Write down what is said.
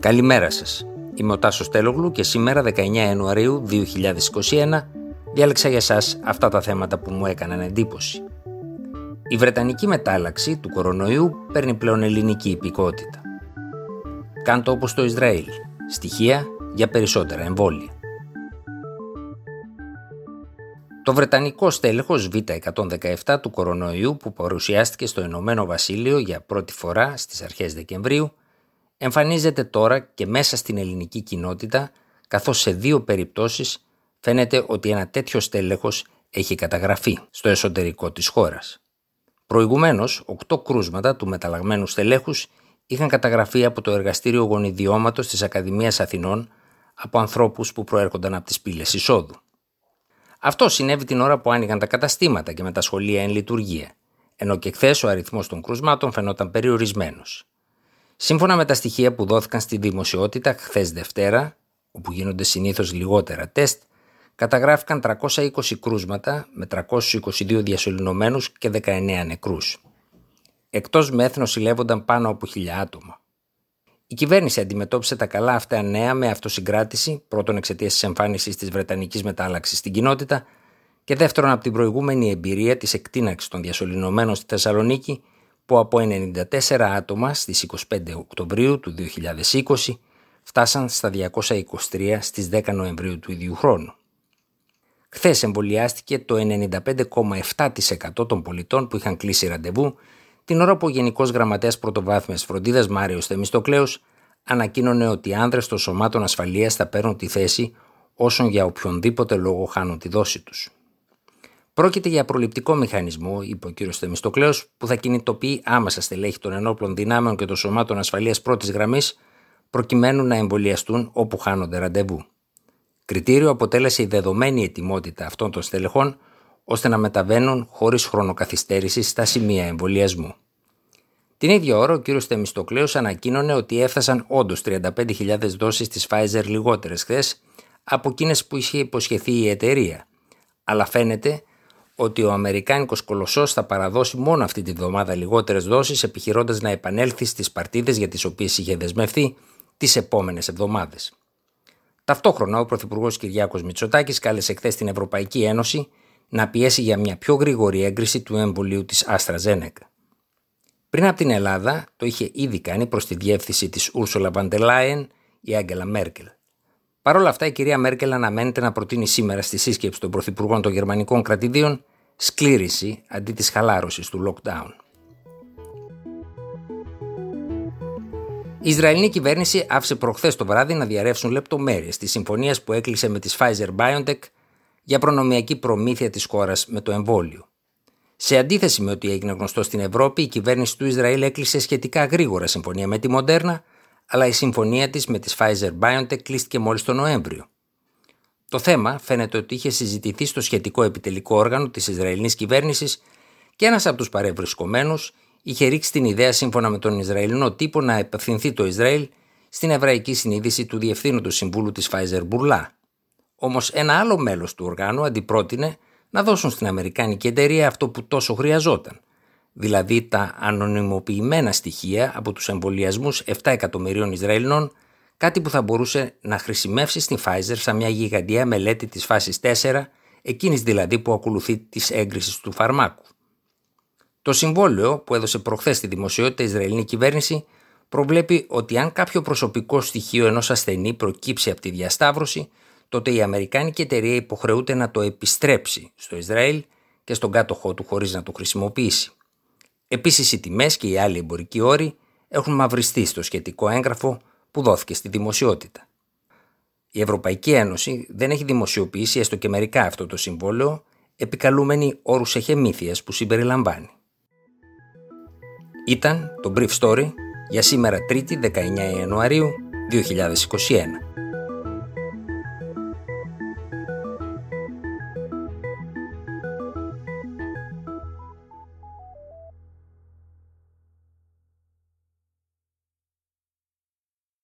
Καλημέρα σας. Είμαι ο Τάσος Τέλογλου και σήμερα 19 Ιανουαρίου 2021 διάλεξα για σας αυτά τα θέματα που μου έκαναν εντύπωση. Η Βρετανική μετάλλαξη του κορονοϊού παίρνει πλέον ελληνική υπηκότητα. Κάντο όπως το Ισραήλ. Στοιχεία για περισσότερα εμβόλια. Το Βρετανικό στέλεχος Β117 του κορονοϊού που παρουσιάστηκε στο Ηνωμένο Βασίλειο για πρώτη φορά στις αρχές Δεκεμβρίου εμφανίζεται τώρα και μέσα στην ελληνική κοινότητα καθώς σε δύο περιπτώσεις φαίνεται ότι ένα τέτοιο στέλεχος έχει καταγραφεί στο εσωτερικό της χώρας. Προηγουμένως, οκτώ κρούσματα του μεταλλαγμένου στελέχους είχαν καταγραφεί από το Εργαστήριο Γονιδιώματος της Ακαδημίας Αθηνών από ανθρώπους που προέρχονταν από τις πύλες εισόδου. Αυτό συνέβη την ώρα που άνοιγαν τα καταστήματα και με τα σχολεία εν λειτουργία, ενώ και χθες ο αριθμός των κρούσματων φαινόταν περιορισμένος. Σύμφωνα με τα στοιχεία που δόθηκαν στη δημοσιότητα χθες Δευτέρα, όπου γίνονται συνήθως λιγότερα τεστ, καταγράφηκαν 320 κρούσματα με 322 διασωληνωμένους και 19 νεκρούς. Εκτός μέθνο συλλεύονταν πάνω από 1000 άτομα. Η κυβέρνηση αντιμετώπισε τα καλά αυτά νέα με αυτοσυγκράτηση, πρώτον εξαιτίας της εμφάνισης της Βρετανικής μετάλλαξης στην κοινότητα και δεύτερον από την προηγούμενη εμπειρία της εκτείναξης των διασωληνωμένων στη Θεσσαλονίκη που από 94 άτομα στις 25 Οκτωβρίου του 2020 φτάσαν στα 223 στις 10 Νοεμβρίου του ίδιου χρόνου. Χθες εμβολιάστηκε το 95,7% των πολιτών που είχαν κλείσει ραντεβού την ώρα που ο Γενικός Γραμματέας Πρωτοβάθμιας Φροντίδας Μάριος Θεμιστοκλέο ανακοίνωνε ότι οι άνδρες των σωμάτων ασφαλείας θα παίρνουν τη θέση όσων για οποιονδήποτε λόγο χάνουν τη δόση τους. Πρόκειται για προληπτικό μηχανισμό, είπε ο κ. Θεμιστοκλέος, που θα κινητοποιεί άμεσα στελέχη των ενόπλων δυνάμεων και των σωμάτων ασφαλείας πρώτης γραμμής, προκειμένου να εμβολιαστούν όπου χάνονται ραντεβού. Κριτήριο αποτέλεσε η δεδομένη ετοιμότητα αυτών των στελεχών, ώστε να μεταβαίνουν χωρίς χρονοκαθυστέρηση στα σημεία εμβολιασμού. Την ίδια ώρα, ο κ. Θεμιστοκλέος ανακοίνωνε ότι έφτασαν όντως 35.000 δόσεις της Pfizer λιγότερες χθες από εκείνες που είχε υποσχεθεί η εταιρεία, αλλά φαίνεται ότι ο Αμερικάνικος κολοσσός θα παραδώσει μόνο αυτή τη βδομάδα λιγότερες δόσεις, επιχειρώντας να επανέλθει στις παρτίδες για τις οποίες είχε δεσμευθεί τις επόμενες εβδομάδες. Ταυτόχρονα, ο Πρωθυπουργός Κυριάκος Μητσοτάκης κάλεσε χθες την Ευρωπαϊκή Ένωση να πιέσει για μια πιο γρήγορη έγκριση του εμβολίου της Άστρα Πριν από την Ελλάδα, το είχε ήδη κάνει προς τη διεύθυνση της Ούρσολα Βαντελάιεν η Άγγελα Μέρκελ. Παρ' όλα αυτά, η κυρία Μέρκελ αναμένεται να προτείνει σήμερα στη σύσκεψη των Πρωθυπουργών των Γερμανικών κρατηδίων σκλήρηση αντί της χαλάρωσης του lockdown. Η Ισραηλινή κυβέρνηση άφησε προχθές το βράδυ να διαρρεύσουν λεπτομέρειες της συμφωνίας που έκλεισε με τις Pfizer-BioNTech για προνομιακή προμήθεια της χώρας με το εμβόλιο. Σε αντίθεση με ό,τι έγινε γνωστό στην Ευρώπη, η κυβέρνηση του Ισραήλ έκλεισε σχετικά γρήγορα συμφωνία με τη Μοντέρνα, αλλά η συμφωνία της με τις Pfizer-BioNTech κλείστηκε μόλις τον Νοέμβριο. Το θέμα φαίνεται ότι είχε συζητηθεί στο σχετικό επιτελικό όργανο της Ισραηλινής κυβέρνησης και ένας από τους παρευρισκομένους είχε ρίξει την ιδέα σύμφωνα με τον Ισραηλινό τύπο να επευθυνθεί το Ισραήλ στην εβραϊκή συνείδηση του Διευθύνοντο Συμβούλου της Pfizer Μπουρλά. Όμως ένα άλλο μέλος του οργάνου αντιπρότεινε να δώσουν στην Αμερικάνικη εταιρεία αυτό που τόσο χρειαζόταν, δηλαδή τα ανωνυμοποιημένα στοιχεία από τους εμβολιασμούς 7 εκατομμυρίων Ισραηλινών κάτι που θα μπορούσε να χρησιμεύσει στην Pfizer σαν μια γιγαντιά μελέτη της φάσης 4, εκείνης δηλαδή που ακολουθεί της έγκρισης του φαρμάκου. Το συμβόλαιο που έδωσε προχθές στη δημοσιότητα η Ισραηλινή κυβέρνηση προβλέπει ότι αν κάποιο προσωπικό στοιχείο ενός ασθενή προκύψει από τη διασταύρωση, τότε η Αμερικάνικη εταιρεία υποχρεούται να το επιστρέψει στο Ισραήλ και στον κάτοχό του χωρίς να το χρησιμοποιήσει. Επίσης οι τιμές και οι άλλοι εμπορικοί όροι έχουν μαυριστεί στο σχετικό έγγραφο που δόθηκε στη δημοσιότητα. Η Ευρωπαϊκή Ένωση δεν έχει δημοσιοποιήσει έστω και μερικά αυτό το συμβόλαιο, επικαλούμενη όρους εχεμήθειας που συμπεριλαμβάνει. Ήταν το Brief Story για σήμερα 3η 19 Ιανουαρίου 2021.